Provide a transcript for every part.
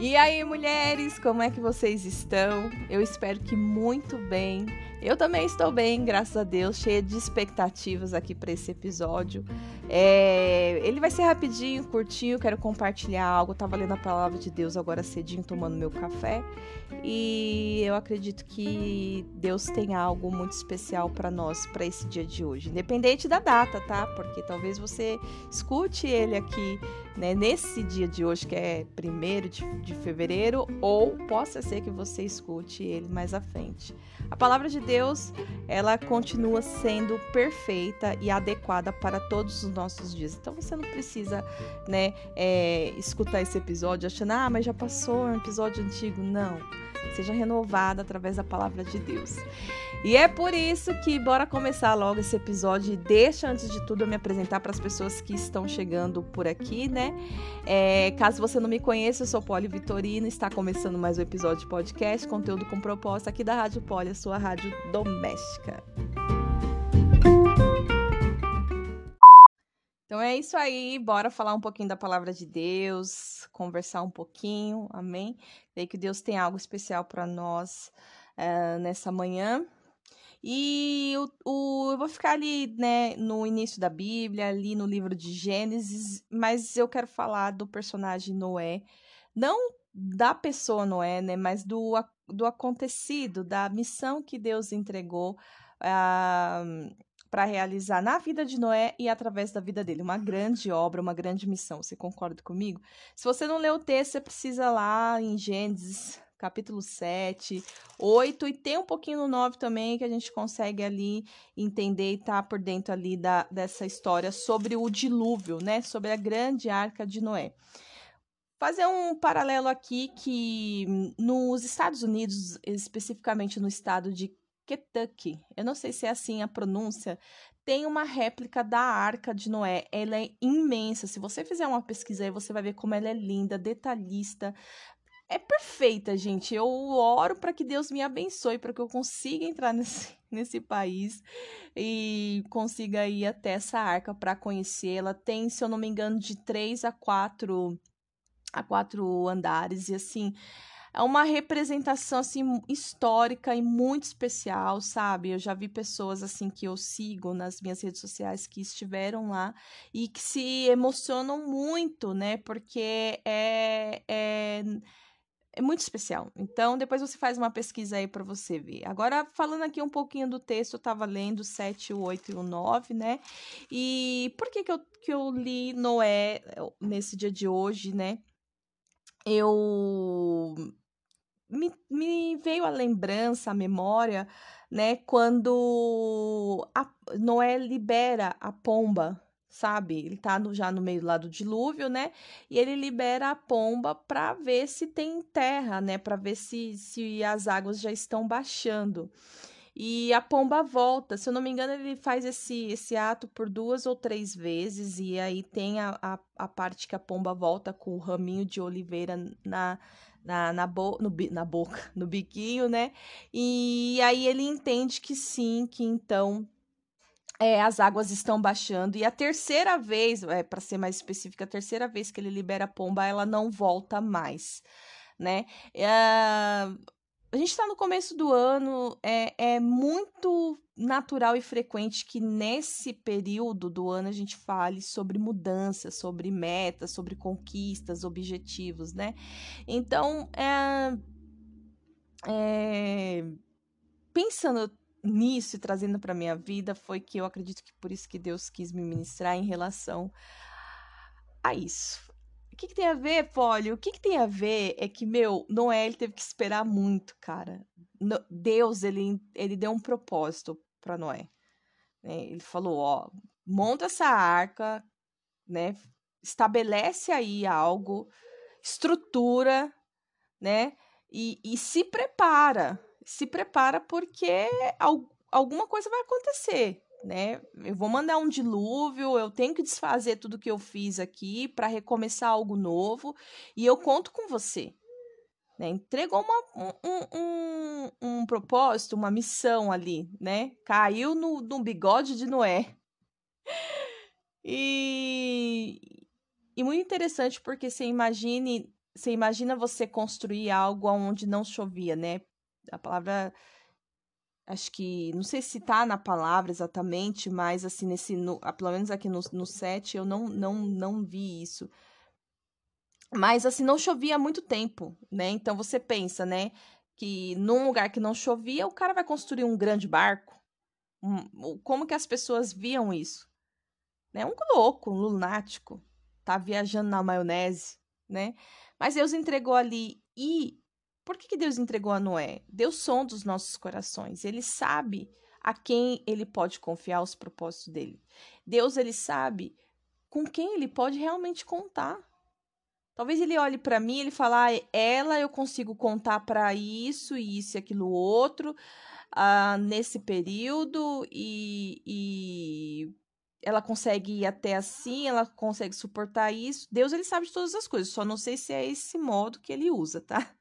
E aí, mulheres, como é que vocês estão? Eu espero que muito bem. Eu também estou bem, graças a Deus, cheia de expectativas aqui para esse episódio. É... Ele vai ser rapidinho, curtinho, quero compartilhar algo. Tava lendo a palavra de Deus agora cedinho, tomando meu café. E eu acredito que Deus tem algo muito especial para nós, para esse dia de hoje. Independente da data, tá? Porque talvez você escute ele aqui, né, nesse dia de hoje, que é 1 de, de fevereiro, ou possa ser que você escute ele mais à frente. A palavra de Deus, ela continua sendo perfeita e adequada para todos os nossos dias. Então você não precisa, né, é, escutar esse episódio achando, ah, mas já passou um episódio antigo. Não. Seja renovada através da palavra de Deus. E é por isso que bora começar logo esse episódio. E deixa, antes de tudo, eu me apresentar para as pessoas que estão chegando por aqui, né? É, caso você não me conheça, eu sou Poli Vitorino. Está começando mais um episódio de podcast, conteúdo com proposta aqui da Rádio Poli, a sua rádio doméstica. Então é isso aí, bora falar um pouquinho da palavra de Deus, conversar um pouquinho, amém? Sei que Deus tem algo especial para nós uh, nessa manhã. E o, o, eu vou ficar ali, né, no início da Bíblia, ali no livro de Gênesis, mas eu quero falar do personagem Noé, não da pessoa Noé, né, mas do, do acontecido, da missão que Deus entregou uh, para realizar na vida de Noé e através da vida dele. Uma grande obra, uma grande missão. Você concorda comigo? Se você não leu o texto, você precisa lá em Gênesis, capítulo 7, 8 e tem um pouquinho no 9 também que a gente consegue ali entender e tá por dentro ali da, dessa história sobre o dilúvio, né? Sobre a grande arca de Noé fazer um paralelo aqui que nos Estados Unidos, especificamente no estado de Kentucky, eu não sei se é assim a pronúncia, tem uma réplica da Arca de Noé. Ela é imensa. Se você fizer uma pesquisa aí, você vai ver como ela é linda, detalhista. É perfeita, gente. Eu oro para que Deus me abençoe, para que eu consiga entrar nesse, nesse país e consiga ir até essa arca para conhecê-la. Tem, se eu não me engano, de três a quatro a quatro andares e assim é uma representação assim histórica e muito especial, sabe? Eu já vi pessoas assim que eu sigo nas minhas redes sociais que estiveram lá e que se emocionam muito, né? Porque é, é é muito especial. Então, depois você faz uma pesquisa aí para você ver. Agora, falando aqui um pouquinho do texto, eu estava lendo o 7, o 8 e o 9, né? E por que, que, eu, que eu li Noé nesse dia de hoje, né? Eu me, me veio a lembrança, a memória, né, quando a Noé libera a pomba, sabe? Ele tá no, já no meio lá do dilúvio, né? E ele libera a pomba para ver se tem terra, né? Para ver se, se as águas já estão baixando. E a pomba volta. Se eu não me engano, ele faz esse, esse ato por duas ou três vezes. E aí tem a, a, a parte que a pomba volta com o raminho de oliveira na, na, na, bo no, na boca, no biquinho, né? E aí ele entende que sim, que então é, as águas estão baixando. E a terceira vez, é, para ser mais específica, a terceira vez que ele libera a pomba, ela não volta mais, né? É, a gente está no começo do ano, é, é muito natural e frequente que nesse período do ano a gente fale sobre mudanças, sobre metas, sobre conquistas, objetivos, né? Então, é, é, pensando nisso e trazendo para minha vida, foi que eu acredito que por isso que Deus quis me ministrar em relação a isso que, que tem a ver, Polly? O que, que tem a ver é que, meu, Noé ele teve que esperar muito, cara. No, Deus, ele, ele deu um propósito para Noé. Né? Ele falou, ó, monta essa arca, né? Estabelece aí algo, estrutura, né? E, e se prepara. Se prepara porque alguma coisa vai acontecer né? Eu vou mandar um dilúvio, eu tenho que desfazer tudo que eu fiz aqui para recomeçar algo novo e eu conto com você. Né? Entregou uma, um, um, um, propósito, uma missão ali, né? Caiu no, no bigode de Noé. E, e muito interessante porque você imagine você imagina você construir algo onde não chovia, né? A palavra acho que não sei se tá na palavra exatamente, mas assim nesse no, pelo menos aqui no, no set eu não não não vi isso. Mas assim não chovia há muito tempo, né? Então você pensa, né, que num lugar que não chovia, o cara vai construir um grande barco. Um, como que as pessoas viam isso? Né? Um louco, um lunático, tá viajando na maionese, né? Mas Deus entregou ali e por que, que Deus entregou a Noé? Deus sonda os nossos corações. Ele sabe a quem ele pode confiar os propósitos dele. Deus ele sabe com quem ele pode realmente contar. Talvez ele olhe para mim e ele fale, ah, ela eu consigo contar para isso isso e aquilo outro uh, nesse período e, e ela consegue ir até assim, ela consegue suportar isso. Deus ele sabe de todas as coisas, só não sei se é esse modo que ele usa, tá?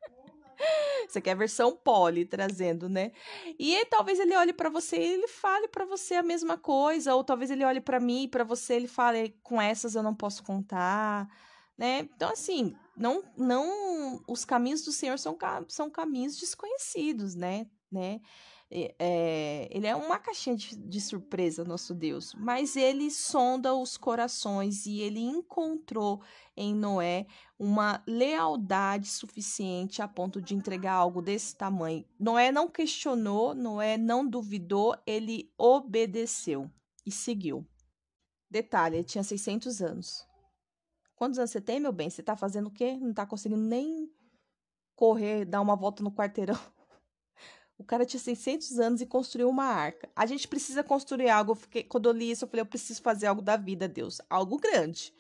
Você quer a versão poli trazendo, né? E talvez ele olhe para você e ele fale para você a mesma coisa, ou talvez ele olhe para mim e para você ele fale com essas eu não posso contar, né? Então assim, não não os caminhos do Senhor são são caminhos desconhecidos, né? né? É, ele é uma caixinha de, de, surpresa, nosso Deus, mas ele sonda os corações e ele encontrou em Noé uma lealdade suficiente a ponto de entregar algo desse tamanho. Noé não questionou, Noé não duvidou, ele obedeceu e seguiu. Detalhe, ele tinha 600 anos. Quantos anos você tem, meu bem? Você tá fazendo o quê? Não tá conseguindo nem correr, dar uma volta no quarteirão. O cara tinha 600 anos e construiu uma arca. A gente precisa construir algo. Eu fiquei, quando eu li isso, eu falei, eu preciso fazer algo da vida, Deus. Algo grande.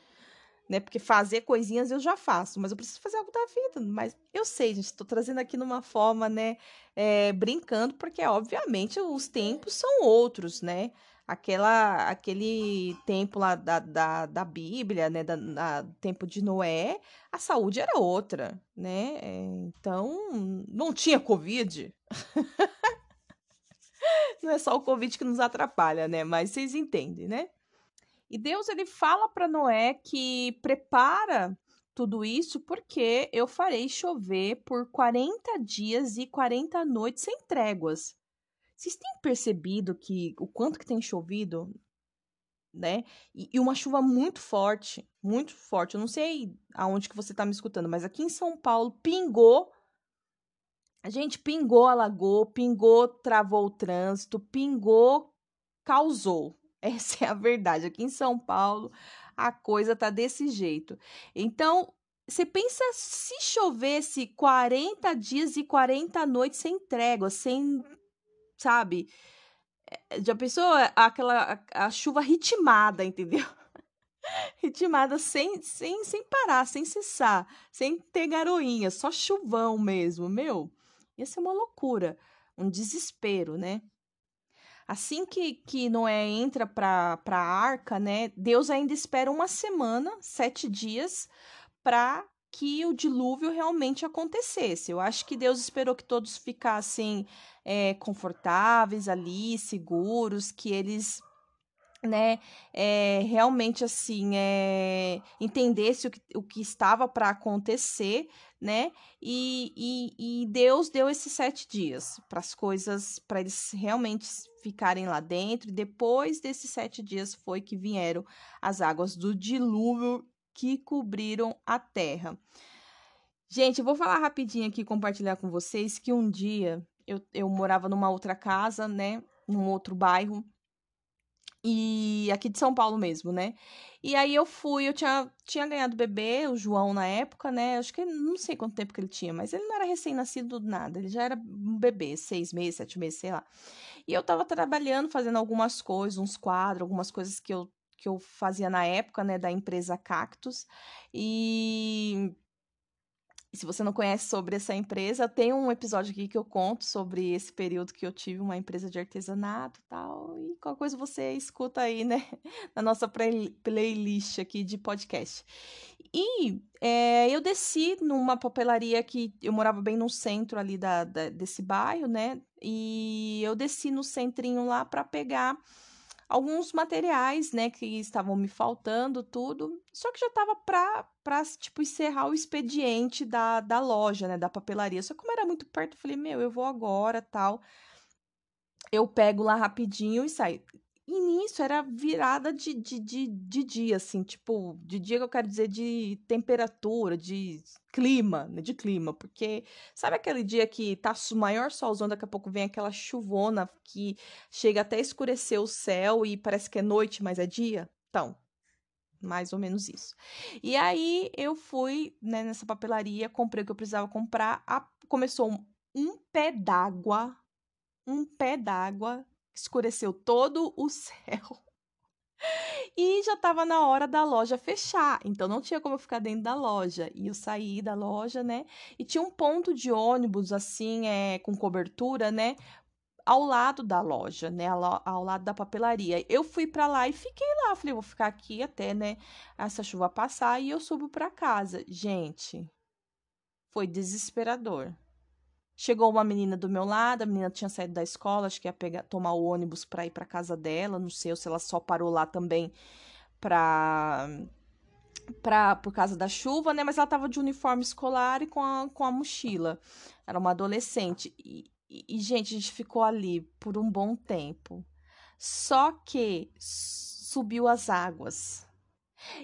Né? Porque fazer coisinhas eu já faço, mas eu preciso fazer algo da vida. Mas eu sei, gente, estou trazendo aqui numa forma, né? É, brincando, porque obviamente os tempos são outros, né? Aquela aquele tempo lá da, da, da Bíblia, né, da, da, tempo de Noé, a saúde era outra, né? Então, não tinha Covid. não é só o Covid que nos atrapalha, né? Mas vocês entendem, né? E Deus ele fala para Noé que prepara tudo isso porque eu farei chover por 40 dias e 40 noites sem tréguas. Vocês têm percebido que o quanto que tem chovido, né? E, e, uma chuva muito forte, muito forte. Eu não sei aonde que você está me escutando, mas aqui em São Paulo pingou. A gente pingou, alagou, pingou, travou o trânsito, pingou, causou. Essa é a verdade. Aqui em São Paulo a coisa tá desse jeito. Então, você pensa se chovesse 40 dias e 40 noites sem trégua, sem sabe? Eh, já pensou aquela a, a chuva ritmada, entendeu? ritmada sem, sem, sem parar, sem cessar, sem ter garoinha, só chuvão mesmo, meu. Ia ser uma loucura, um desespero, né? Assim que, que Noé entra para a arca, né? Deus ainda espera uma semana, sete dias, para que o dilúvio realmente acontecesse. Eu acho que Deus esperou que todos ficassem é, confortáveis ali, seguros, que eles né, é, realmente assim, é, entendesse o que, o que estava para acontecer, né, e, e, e, Deus deu esses sete dias para as coisas, para eles realmente ficarem lá dentro, e depois desses sete dias foi que vieram as águas do dilúvio que cobriram a terra. Gente, eu vou falar rapidinho aqui, compartilhar com vocês que um dia eu, eu morava numa outra casa, né? Num outro bairro. E aqui de São Paulo mesmo, né? E aí eu fui, eu tinha, tinha ganhado bebê, o João na época, né? Acho que não sei quanto tempo que ele tinha, mas ele não era recém-nascido nada, ele já era um bebê, seis meses, sete meses, sei lá. E eu tava trabalhando, fazendo algumas coisas, uns quadros, algumas coisas que eu que eu fazia na época, né, da empresa Cactus. E se você não conhece sobre essa empresa, tem um episódio aqui que eu conto sobre esse período que eu tive uma empresa de artesanato e tal. E qualquer coisa você escuta aí, né? Na nossa play playlist aqui de podcast. E é, eu desci numa papelaria que eu morava bem no centro ali da, da desse bairro, né? E eu desci no centrinho lá para pegar alguns materiais, né, que estavam me faltando, tudo. Só que já tava pra, pra tipo, encerrar o expediente da, da loja, né, da papelaria. Só que como era muito perto, eu falei, meu, eu vou agora, tal. Eu pego lá rapidinho e saio. E nisso era virada de, de, de, de dia, assim, tipo, de dia que eu quero dizer de temperatura, de clima, né? De clima, porque sabe aquele dia que tá o maior solzão, daqui a pouco vem aquela chuvona que chega até escurecer o céu e parece que é noite, mas é dia? Então, mais ou menos isso. E aí eu fui né, nessa papelaria, comprei o que eu precisava comprar, a... começou um, um pé d'água, um pé d'água escureceu todo o céu. E já estava na hora da loja fechar, então não tinha como eu ficar dentro da loja. E eu saí da loja, né? E tinha um ponto de ônibus, assim, é, com cobertura, né? Ao lado da loja, né? Ao, ao lado da papelaria. Eu fui para lá e fiquei lá. Falei, vou ficar aqui até, né? Essa chuva passar e eu subo para casa. Gente, foi desesperador. Chegou uma menina do meu lado, a menina tinha saído da escola, acho que ia pegar, tomar o ônibus para ir para casa dela, não sei se ela só parou lá também para para por causa da chuva, né? Mas ela tava de uniforme escolar e com a, com a mochila. Era uma adolescente. E, e, e, gente, a gente ficou ali por um bom tempo. Só que subiu as águas.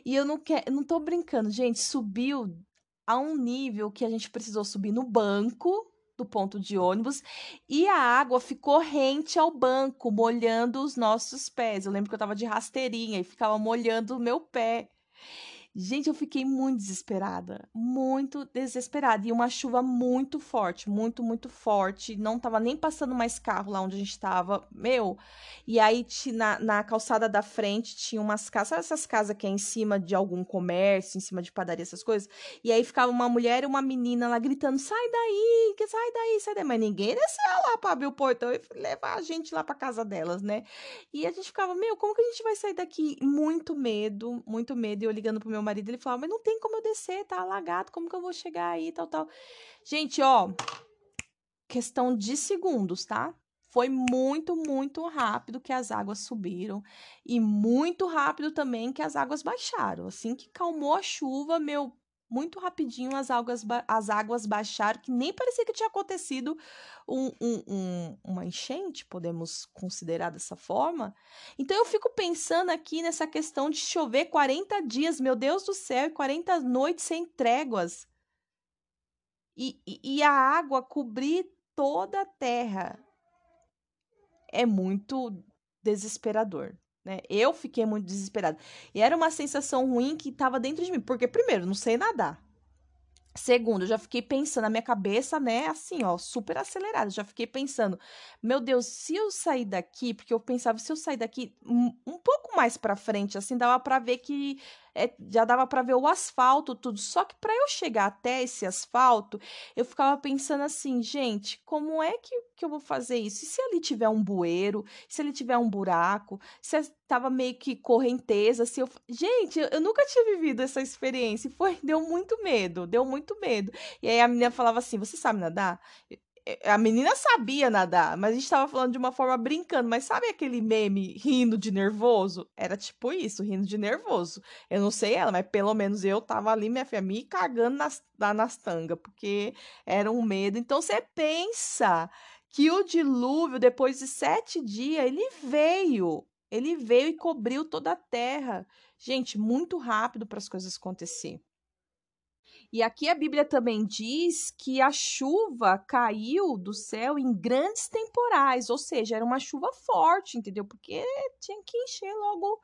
E eu não quero, não tô brincando, gente, subiu a um nível que a gente precisou subir no banco do ponto de ônibus e a água ficou rente ao banco, molhando os nossos pés. Eu lembro que eu tava de rasteirinha e ficava molhando o meu pé. Gente, eu fiquei muito desesperada, muito desesperada. E uma chuva muito forte, muito, muito forte. Não tava nem passando mais carro lá onde a gente tava. Meu. E aí, na, na calçada da frente, tinha umas casas. Sabe essas casas que é em cima de algum comércio, em cima de padaria, essas coisas? E aí ficava uma mulher e uma menina lá gritando: sai daí, sai daí, sai daí. Mas ninguém desceu lá pra abrir o portão e levar a gente lá pra casa delas, né? E a gente ficava: meu, como que a gente vai sair daqui? Muito medo, muito medo. E eu ligando pro meu marido, ele falava, mas não tem como eu descer, tá alagado, como que eu vou chegar aí, tal, tal. Gente, ó, questão de segundos, tá? Foi muito, muito rápido que as águas subiram e muito rápido também que as águas baixaram. Assim que calmou a chuva, meu muito rapidinho as águas, as águas baixaram, que nem parecia que tinha acontecido um, um, um, uma enchente, podemos considerar dessa forma. Então eu fico pensando aqui nessa questão de chover 40 dias, meu Deus do céu, e 40 noites sem tréguas. E, e, e a água cobrir toda a terra. É muito desesperador. Né? Eu fiquei muito desesperada. E era uma sensação ruim que estava dentro de mim. Porque, primeiro, não sei nadar. Segundo, eu já fiquei pensando, na minha cabeça, né, assim, ó, super acelerada. Já fiquei pensando, meu Deus, se eu sair daqui, porque eu pensava, se eu sair daqui um, um pouco mais para frente, assim, dava para ver que é, já dava para ver o asfalto, tudo. Só que para eu chegar até esse asfalto, eu ficava pensando assim, gente, como é que, que eu vou fazer isso? E se ali tiver um bueiro? Se ali tiver um buraco? Se tava meio que correnteza? Se eu... Gente, eu, eu nunca tinha vivido essa experiência e foi, deu muito medo, deu muito medo. E aí a menina falava assim: Você sabe nadar? É, a menina sabia nadar, mas a gente tava falando de uma forma brincando. Mas sabe aquele meme rindo de nervoso? Era tipo isso, rindo de nervoso. Eu não sei ela, mas pelo menos eu tava ali, minha filha, me cagando nas, nas tangas, porque era um medo. Então você pensa que o dilúvio, depois de sete dias, ele veio. Ele veio e cobriu toda a terra. Gente, muito rápido para as coisas acontecer. E aqui a Bíblia também diz que a chuva caiu do céu em grandes temporais, ou seja, era uma chuva forte, entendeu? Porque tinha que encher logo,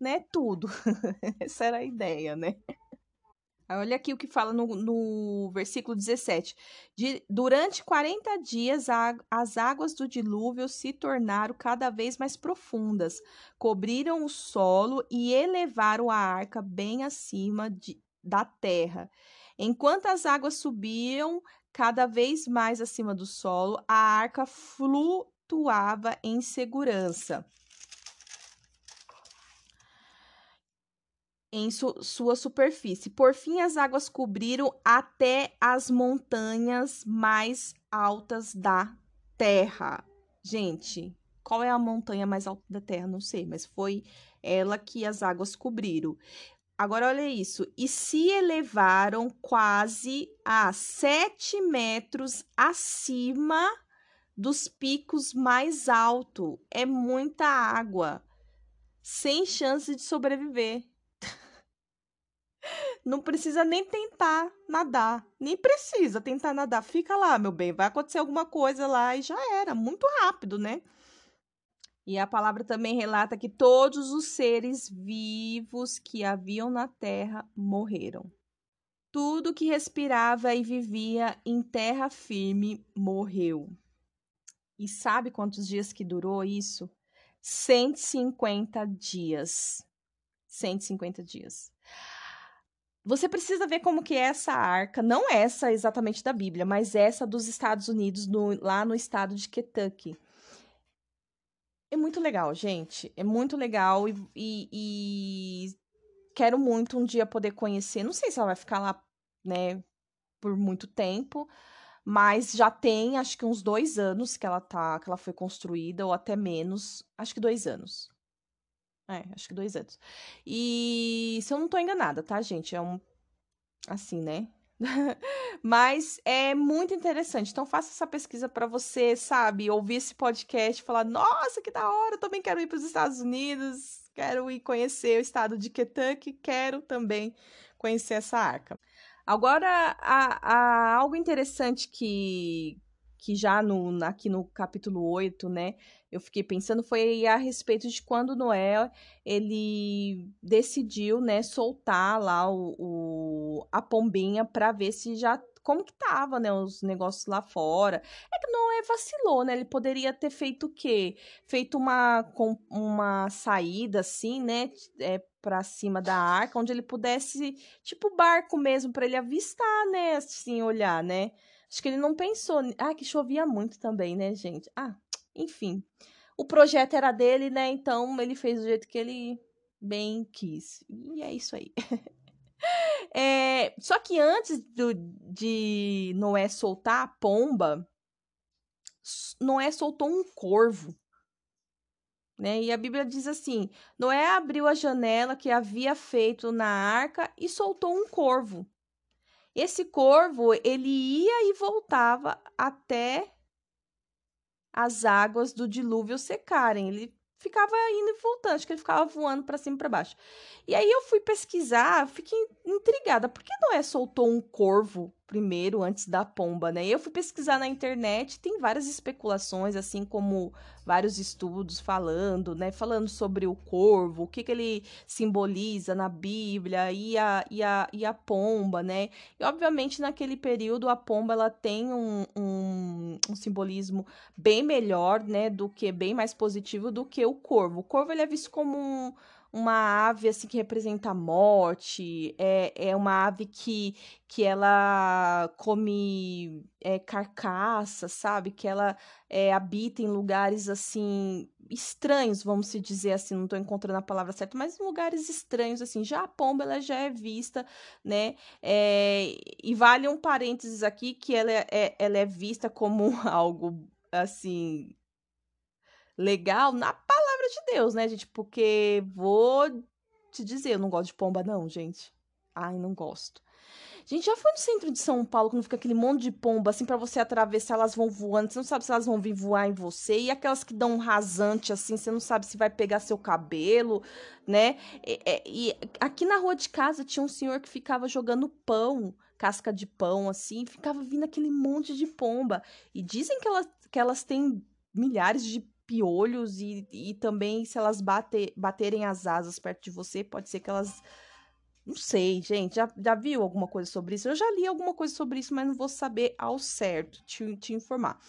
né, tudo. Essa era a ideia, né? Olha aqui o que fala no, no versículo 17. De, durante 40 dias, a, as águas do dilúvio se tornaram cada vez mais profundas, cobriram o solo e elevaram a arca bem acima de, da terra. Enquanto as águas subiam cada vez mais acima do solo, a arca flutuava em segurança. Em su sua superfície. Por fim, as águas cobriram até as montanhas mais altas da terra. Gente, Qual é a montanha mais alta da Terra? Não sei, mas foi ela que as águas cobriram. Agora, olha isso. E se elevaram quase a 7 metros acima dos picos mais altos. É muita água. Sem chance de sobreviver. Não precisa nem tentar nadar. Nem precisa tentar nadar. Fica lá, meu bem. Vai acontecer alguma coisa lá e já era. Muito rápido, né? E a palavra também relata que todos os seres vivos que haviam na terra morreram. Tudo que respirava e vivia em terra firme morreu. E sabe quantos dias que durou isso? 150 dias. 150 dias. Você precisa ver como que é essa arca, não essa exatamente da Bíblia, mas essa dos Estados Unidos, no, lá no estado de Kentucky. É muito legal, gente. É muito legal e, e, e, quero muito um dia poder conhecer. Não sei se ela vai ficar lá, né, por muito tempo, mas já tem, acho que uns dois anos que ela tá, que ela foi construída, ou até menos. Acho que dois anos. É, acho que dois anos. E se eu não tô enganada, tá, gente? É um. Assim, né? Mas é muito interessante. Então faça essa pesquisa para você, sabe, ouvir esse podcast falar: "Nossa, que da hora, eu também quero ir para os Estados Unidos, quero ir conhecer o estado de Kentucky, quero também conhecer essa arca". Agora, algo interessante que que já no, aqui no capítulo 8, né, eu fiquei pensando foi a respeito de quando Noé ele decidiu, né, soltar lá o, o a pombinha para ver se já como que tava, né, os negócios lá fora. É que Noé vacilou, né? Ele poderia ter feito o quê? Feito uma uma saída assim, né, é, para cima da arca, onde ele pudesse, tipo barco mesmo, para ele avistar, né, assim, olhar, né? Acho que ele não pensou. Ah, que chovia muito também, né, gente? Ah, enfim. O projeto era dele, né? Então ele fez do jeito que ele bem quis. E é isso aí. é, só que antes do, de Noé soltar a pomba, Noé soltou um corvo. Né? E a Bíblia diz assim: Noé abriu a janela que havia feito na arca e soltou um corvo. Esse corvo, ele ia e voltava até as águas do dilúvio secarem. Ele ficava indo e voltando, acho que ele ficava voando para cima e para baixo. E aí eu fui pesquisar, fiquei intrigada, por que Noé soltou um corvo primeiro antes da pomba, né? Eu fui pesquisar na internet, tem várias especulações, assim como vários estudos falando, né? Falando sobre o corvo, o que, que ele simboliza na Bíblia e a, e, a, e a pomba, né? E obviamente naquele período a pomba ela tem um, um, um simbolismo bem melhor, né? Do que bem mais positivo do que o corvo. O corvo ele é visto como um uma ave assim que representa a morte, é, é uma ave que, que ela come é, carcaça, sabe? Que ela é, habita em lugares assim estranhos, vamos se dizer assim, não estou encontrando a palavra certa, mas em lugares estranhos assim. Já a pomba ela já é vista, né? É, e vale um parênteses aqui que ela é, é ela é vista como algo assim legal na palavra de Deus, né, gente? Porque vou te dizer, eu não gosto de pomba, não, gente. Ai, não gosto. Gente, já foi no centro de São Paulo quando fica aquele monte de pomba, assim, para você atravessar, elas vão voando, você não sabe se elas vão vir voar em você, e aquelas que dão um rasante, assim, você não sabe se vai pegar seu cabelo, né? E, e aqui na rua de casa tinha um senhor que ficava jogando pão, casca de pão, assim, ficava vindo aquele monte de pomba. E dizem que elas, que elas têm milhares de piolhos e, e também se elas bater, baterem as asas perto de você, pode ser que elas. Não sei, gente. Já, já viu alguma coisa sobre isso? Eu já li alguma coisa sobre isso, mas não vou saber ao certo te, te informar.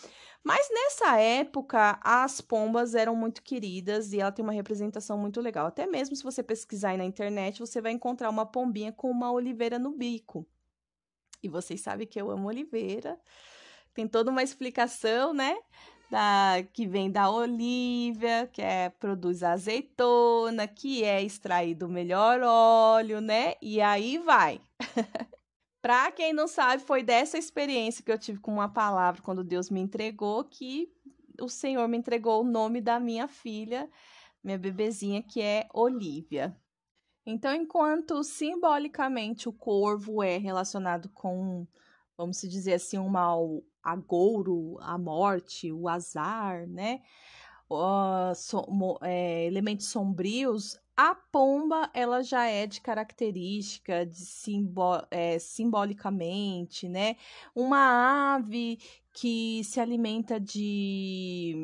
Mas nessa época, as pombas eram muito queridas e ela tem uma representação muito legal. Até mesmo se você pesquisar aí na internet, você vai encontrar uma pombinha com uma oliveira no bico. E vocês sabem que eu amo oliveira. Tem toda uma explicação, né? Da, que vem da olívia, que é produz azeitona, que é extraído o melhor óleo, né? E aí vai. Para quem não sabe, foi dessa experiência que eu tive com uma palavra quando Deus me entregou que o Senhor me entregou o nome da minha filha, minha bebezinha, que é Olivia. Então, enquanto simbolicamente o corvo é relacionado com, vamos dizer assim, um mal agouro, a morte, o azar, né? Uh, é, elementos sombrios, a pomba, ela já é de característica, de simbo é, simbolicamente, né? Uma ave que se alimenta de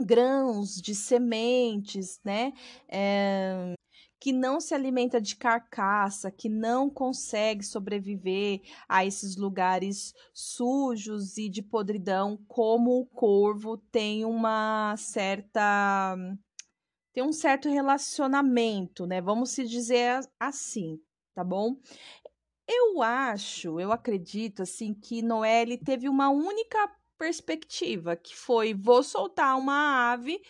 grãos, de sementes, né? É, que não se alimenta de carcaça, que não consegue sobreviver a esses lugares sujos e de podridão, como o corvo tem uma certa tem um certo relacionamento, né? Vamos se dizer assim, tá bom? Eu acho, eu acredito assim que Noé ele teve uma única perspectiva, que foi vou soltar uma ave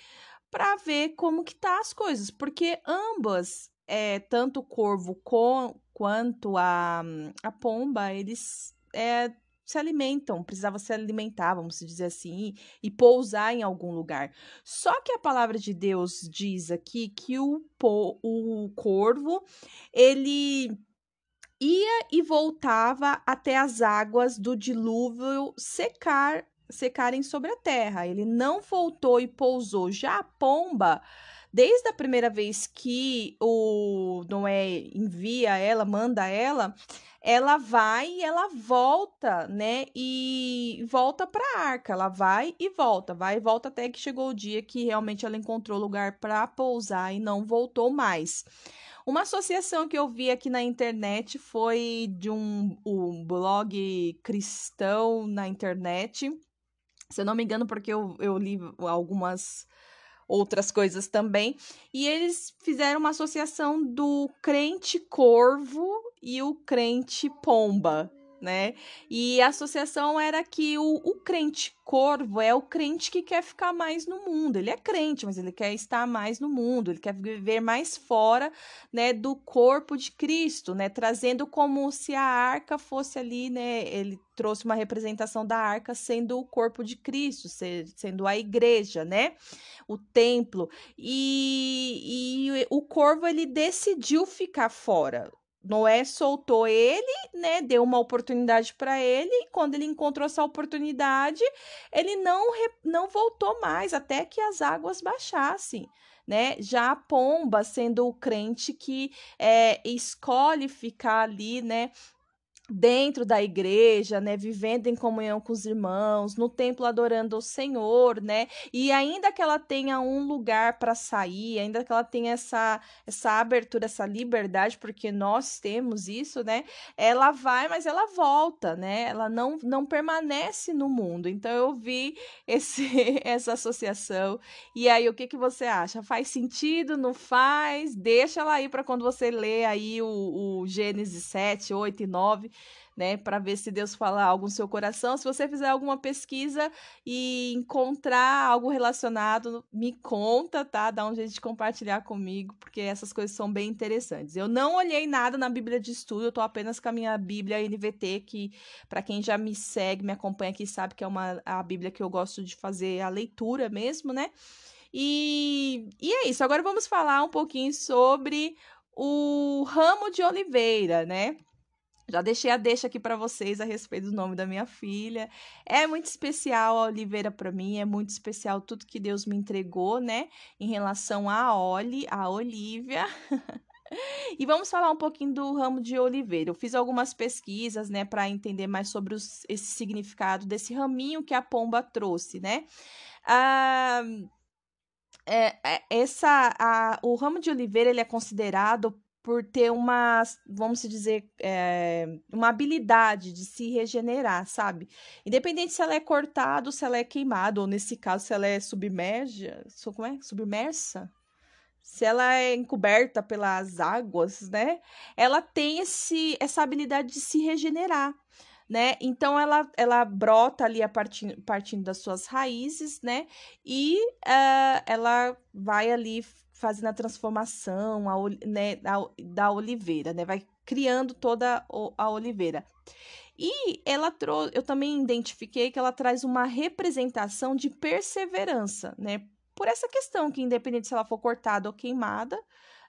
para ver como que tá as coisas, porque ambas, é, tanto o corvo com, quanto a, a pomba, eles é, se alimentam, precisava se alimentar, vamos dizer assim, e, pousar em algum lugar. Só que a palavra de Deus diz aqui que o, o corvo, ele ia e voltava até as águas do dilúvio secar secarem sobre a terra. Ele não voltou e pousou. Já a pomba, desde a primeira vez que o Noé envia ela, manda ela, ela vai e ela volta, né? E volta para a arca. Ela vai e volta, vai e volta até que chegou o dia que realmente ela encontrou lugar para pousar e não voltou mais. Uma associação que eu vi aqui na internet foi de um, um blog cristão na internet. Se eu não me engano, porque eu, eu li algumas outras coisas também. E eles fizeram uma associação do crente corvo e o crente pomba, né? E a associação era que o, o crente corvo é o crente que quer ficar mais no mundo. Ele é crente, mas ele quer estar mais no mundo, ele quer viver mais fora, né, do corpo de Cristo, né, trazendo como se a arca fosse ali, né, ele trouxe uma representação da arca sendo o corpo de Cristo, sendo a igreja, né, o templo. E, e o corvo ele decidiu ficar fora. Noé soltou ele, né? Deu uma oportunidade para ele. E quando ele encontrou essa oportunidade, ele não, não voltou mais até que as águas baixassem. Né? Já a pomba, sendo o crente que é, escolhe ficar ali, né? Dentro da igreja, né, vivendo em comunhão com os irmãos, no templo adorando o Senhor, né? E ainda que ela tenha um lugar para sair, ainda que ela tenha essa essa abertura, essa liberdade, porque nós temos isso, né? Ela vai, mas ela volta, né? Ela não não permanece no mundo. Então eu vi esse essa associação. E aí o que que você acha? Faz sentido? Não faz? Deixa ela aí para quando você lê aí o, o Gênesis 7, 8 e 9 né, para ver se Deus fala algo no seu coração. Se você fizer alguma pesquisa e encontrar algo relacionado, me conta, tá? Dá um jeito de compartilhar comigo, porque essas coisas são bem interessantes. Eu não olhei nada na Bíblia de estudo, eu tô apenas com a minha Bíblia NVT, que para quem já me segue, me acompanha aqui, sabe que é uma a Bíblia que eu gosto de fazer a leitura mesmo, né? E, e é isso. Agora vamos falar um pouquinho sobre o ramo de oliveira, né? Já deixei a deixa aqui para vocês a respeito do nome da minha filha. É muito especial a Oliveira para mim, é muito especial tudo que Deus me entregou, né, em relação a Oli, a Olivia. e vamos falar um pouquinho do ramo de oliveira. Eu fiz algumas pesquisas, né, para entender mais sobre os, esse significado desse raminho que a pomba trouxe, né? Ah, é, é, essa, a, o ramo de oliveira ele é considerado por ter uma, vamos dizer, é, uma habilidade de se regenerar, sabe? Independente se ela é cortada ou se ela é queimada, ou nesse caso, se ela é submersa, como é? Submersa? Se ela é encoberta pelas águas, né? Ela tem esse, essa habilidade de se regenerar. Né? Então ela, ela brota ali a partir, partindo das suas raízes, né? E uh, ela vai ali fazendo a transformação a, né, da, da oliveira, né? Vai criando toda a oliveira. E ela trouxe, eu também identifiquei que ela traz uma representação de perseverança, né? Por essa questão que independente se ela for cortada ou queimada,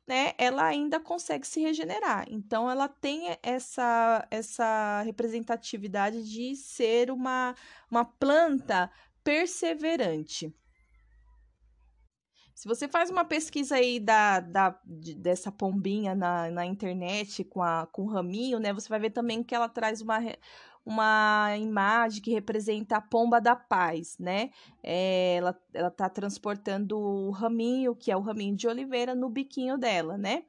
né, ela ainda consegue se regenerar. Então ela tem essa essa representatividade de ser uma uma planta perseverante. Se você faz uma pesquisa aí da, da, de, dessa pombinha na, na internet com, a, com o raminho, né? Você vai ver também que ela traz uma, uma imagem que representa a pomba da paz, né? É, ela, ela tá transportando o raminho, que é o raminho de oliveira, no biquinho dela, né?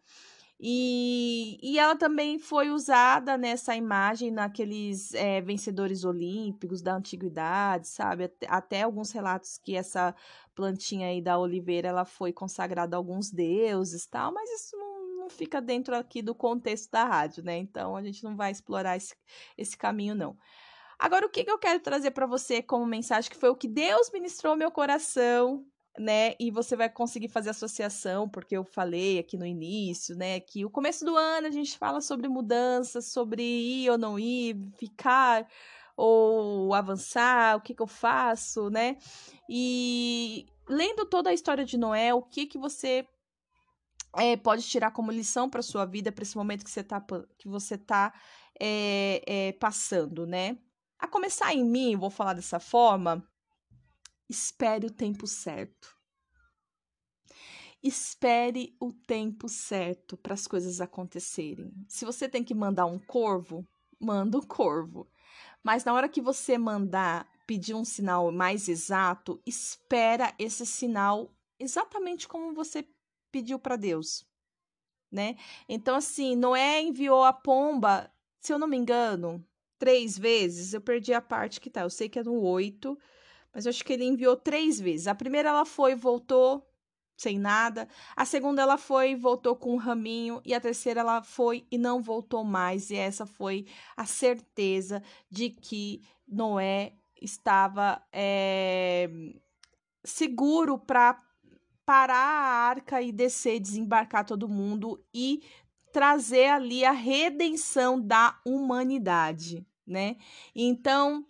E, e ela também foi usada nessa imagem naqueles é, vencedores olímpicos da antiguidade, sabe? Até, até, alguns relatos que essa plantinha aí da oliveira ela foi consagrada a alguns deuses tal, mas isso não, não fica dentro aqui do contexto da rádio, né? Então a gente não vai explorar esse, esse caminho, não. Agora, o que, que eu quero trazer para você como mensagem, que foi o que Deus ministrou meu coração né? E você vai conseguir fazer associação, porque eu falei aqui no início, né? Que o começo do ano a gente fala sobre mudanças, sobre ir ou não ir, ficar ou avançar, o que, que eu faço, né? E lendo toda a história de Noé, o que, que você é, pode tirar como lição para sua vida, para esse momento que você está que você tá, é, é, passando, né? A começar em mim, vou falar dessa forma, Espere o tempo certo. Espere o tempo certo para as coisas acontecerem. Se você tem que mandar um corvo, manda um corvo. Mas na hora que você mandar pedir um sinal mais exato, espera esse sinal exatamente como você pediu para Deus, né? Então assim, Noé enviou a pomba, se eu não me engano, três vezes. Eu perdi a parte que tá. Eu sei que é no oito mas eu acho que ele enviou três vezes. A primeira ela foi e voltou sem nada. A segunda ela foi e voltou com um raminho. E a terceira ela foi e não voltou mais. E essa foi a certeza de que Noé estava é, seguro para parar a arca e descer, desembarcar todo mundo e trazer ali a redenção da humanidade, né? Então,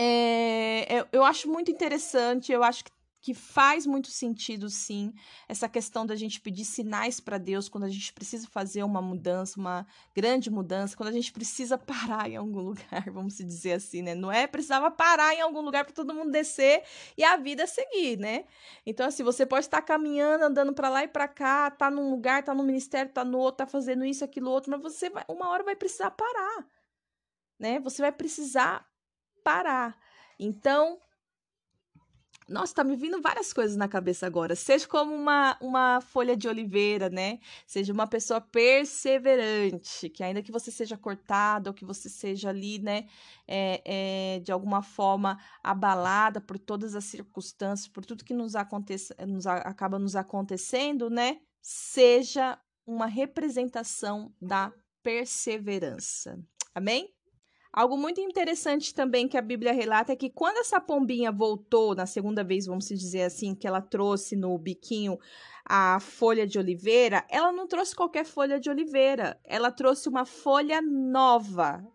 é, eu acho muito interessante, eu acho que, que faz muito sentido, sim, essa questão da gente pedir sinais para Deus quando a gente precisa fazer uma mudança, uma grande mudança, quando a gente precisa parar em algum lugar, vamos dizer assim, né? Não é precisava parar em algum lugar para todo mundo descer e a vida seguir, né? Então, assim, você pode estar caminhando, andando para lá e para cá, tá num lugar, tá no ministério, tá no outro, tá fazendo isso, aquilo, outro, mas você vai, uma hora vai precisar parar, né? Você vai precisar parar. Então, nossa, tá me vindo várias coisas na cabeça agora. Seja como uma, uma folha de oliveira, né? Seja uma pessoa perseverante, que ainda que você seja cortado ou que você seja ali, né, é, é, de alguma forma abalada por todas as circunstâncias, por tudo que nos acontece, nos, acaba nos acontecendo, né? Seja uma representação da perseverança. Amém? Algo muito interessante também que a Bíblia relata é que quando essa pombinha voltou, na segunda vez, vamos dizer assim, que ela trouxe no biquinho a folha de oliveira, ela não trouxe qualquer folha de oliveira, ela trouxe uma folha nova,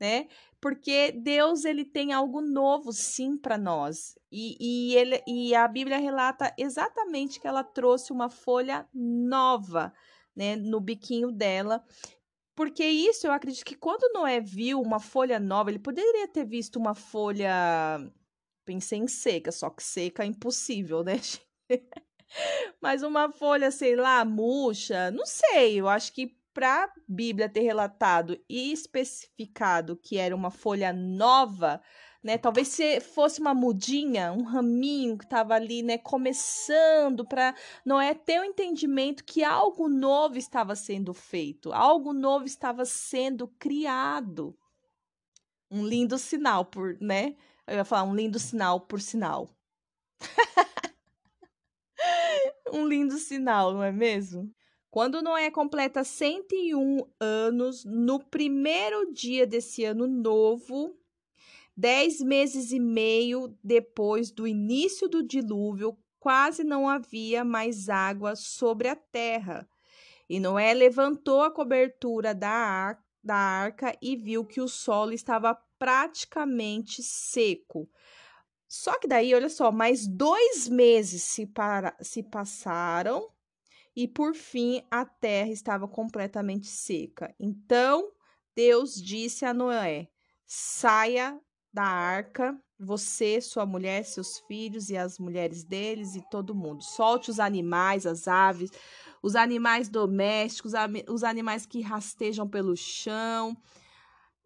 né? Porque Deus ele tem algo novo sim para nós. E, e, ele, e a Bíblia relata exatamente que ela trouxe uma folha nova, né, no biquinho dela. Porque isso eu acredito que quando Noé viu uma folha nova, ele poderia ter visto uma folha. Pensei em seca, só que seca é impossível, né? Mas uma folha, sei lá, murcha, não sei. Eu acho que para a Bíblia ter relatado e especificado que era uma folha nova, né? Talvez se fosse uma mudinha, um raminho que estava ali, né, começando para Noé ter o entendimento que algo novo estava sendo feito, algo novo estava sendo criado. Um lindo sinal por, né? Eu ia falar um lindo sinal por sinal. um lindo sinal, não é mesmo? Quando Noé completa 101 anos, no primeiro dia desse ano novo, Dez meses e meio depois do início do dilúvio, quase não havia mais água sobre a terra. E Noé levantou a cobertura da, da arca e viu que o solo estava praticamente seco. Só que daí, olha só, mais dois meses se, para, se passaram e por fim a terra estava completamente seca. Então Deus disse a Noé: saia da arca, você, sua mulher, seus filhos e as mulheres deles e todo mundo. Solte os animais, as aves, os animais domésticos, os animais que rastejam pelo chão.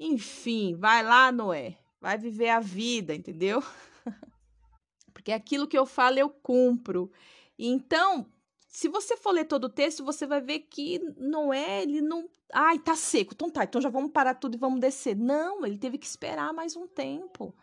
Enfim, vai lá, Noé. Vai viver a vida, entendeu? Porque aquilo que eu falo eu cumpro. Então, se você for ler todo o texto, você vai ver que Noé, ele não. Ai, tá seco. Então tá, então já vamos parar tudo e vamos descer. Não, ele teve que esperar mais um tempo.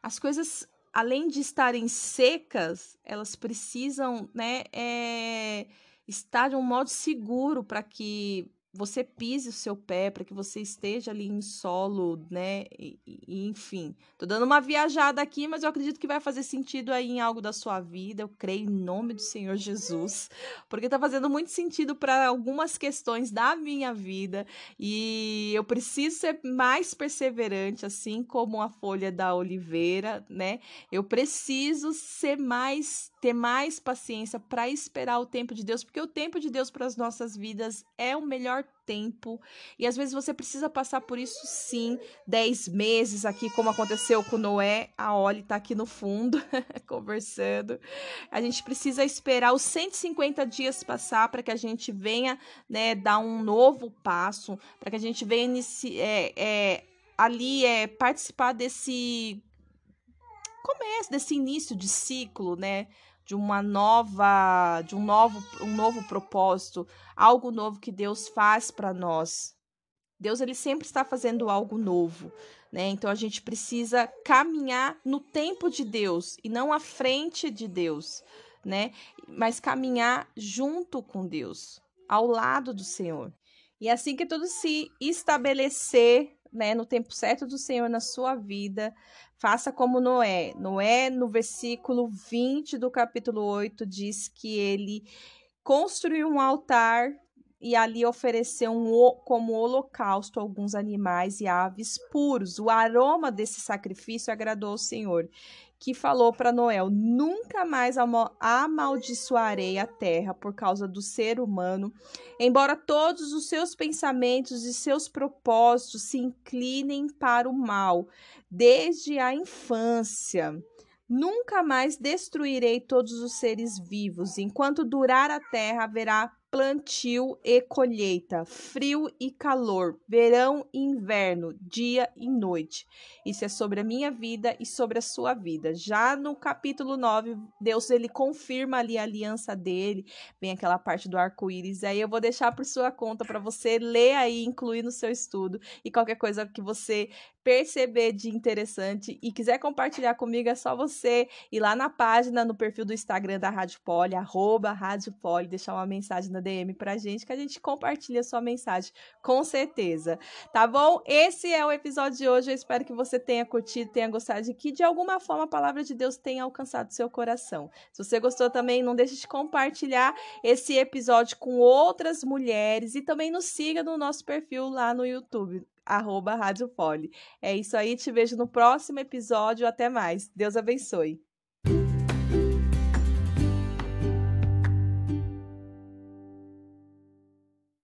As coisas, além de estarem secas, elas precisam, né, é, estar de um modo seguro para que você pise o seu pé, para que você esteja ali em solo, né? E, e, enfim, tô dando uma viajada aqui, mas eu acredito que vai fazer sentido aí em algo da sua vida. Eu creio em nome do Senhor Jesus, porque tá fazendo muito sentido para algumas questões da minha vida e eu preciso ser mais perseverante, assim como a folha da oliveira, né? Eu preciso ser mais ter mais paciência para esperar o tempo de Deus, porque o tempo de Deus para as nossas vidas é o melhor tempo. E às vezes você precisa passar por isso sim, dez meses aqui, como aconteceu com Noé. A Oli está aqui no fundo, conversando. A gente precisa esperar os 150 dias passar para que a gente venha né, dar um novo passo, para que a gente venha é, é, ali é, participar desse começo, desse início de ciclo, né? de uma nova, de um novo, um novo propósito, algo novo que Deus faz para nós. Deus ele sempre está fazendo algo novo, né? Então a gente precisa caminhar no tempo de Deus e não à frente de Deus, né? Mas caminhar junto com Deus, ao lado do Senhor. E assim que tudo se estabelecer, né, no tempo certo do Senhor na sua vida, Faça como Noé. Noé, no versículo 20 do capítulo 8, diz que ele construiu um altar e ali ofereceu um, como holocausto alguns animais e aves puros. O aroma desse sacrifício agradou ao Senhor que falou para Noé: Nunca mais amaldiçoarei a terra por causa do ser humano, embora todos os seus pensamentos e seus propósitos se inclinem para o mal, desde a infância. Nunca mais destruirei todos os seres vivos. Enquanto durar a terra, haverá plantio e colheita, frio e calor, verão e inverno, dia e noite. Isso é sobre a minha vida e sobre a sua vida. Já no capítulo 9, Deus ele confirma ali a aliança dele, vem aquela parte do arco-íris. Aí eu vou deixar por sua conta para você ler aí, incluir no seu estudo e qualquer coisa que você perceber de interessante e quiser compartilhar comigo, é só você ir lá na página, no perfil do Instagram da Rádio Poli, arroba Rádio Poli, deixar uma mensagem na DM pra gente, que a gente compartilha sua mensagem, com certeza. Tá bom? Esse é o episódio de hoje, eu espero que você tenha curtido, tenha gostado e que de alguma forma a palavra de Deus tenha alcançado seu coração. Se você gostou também, não deixe de compartilhar esse episódio com outras mulheres e também nos siga no nosso perfil lá no YouTube arroba Rádio Poli. É isso aí, te vejo no próximo episódio. Até mais. Deus abençoe.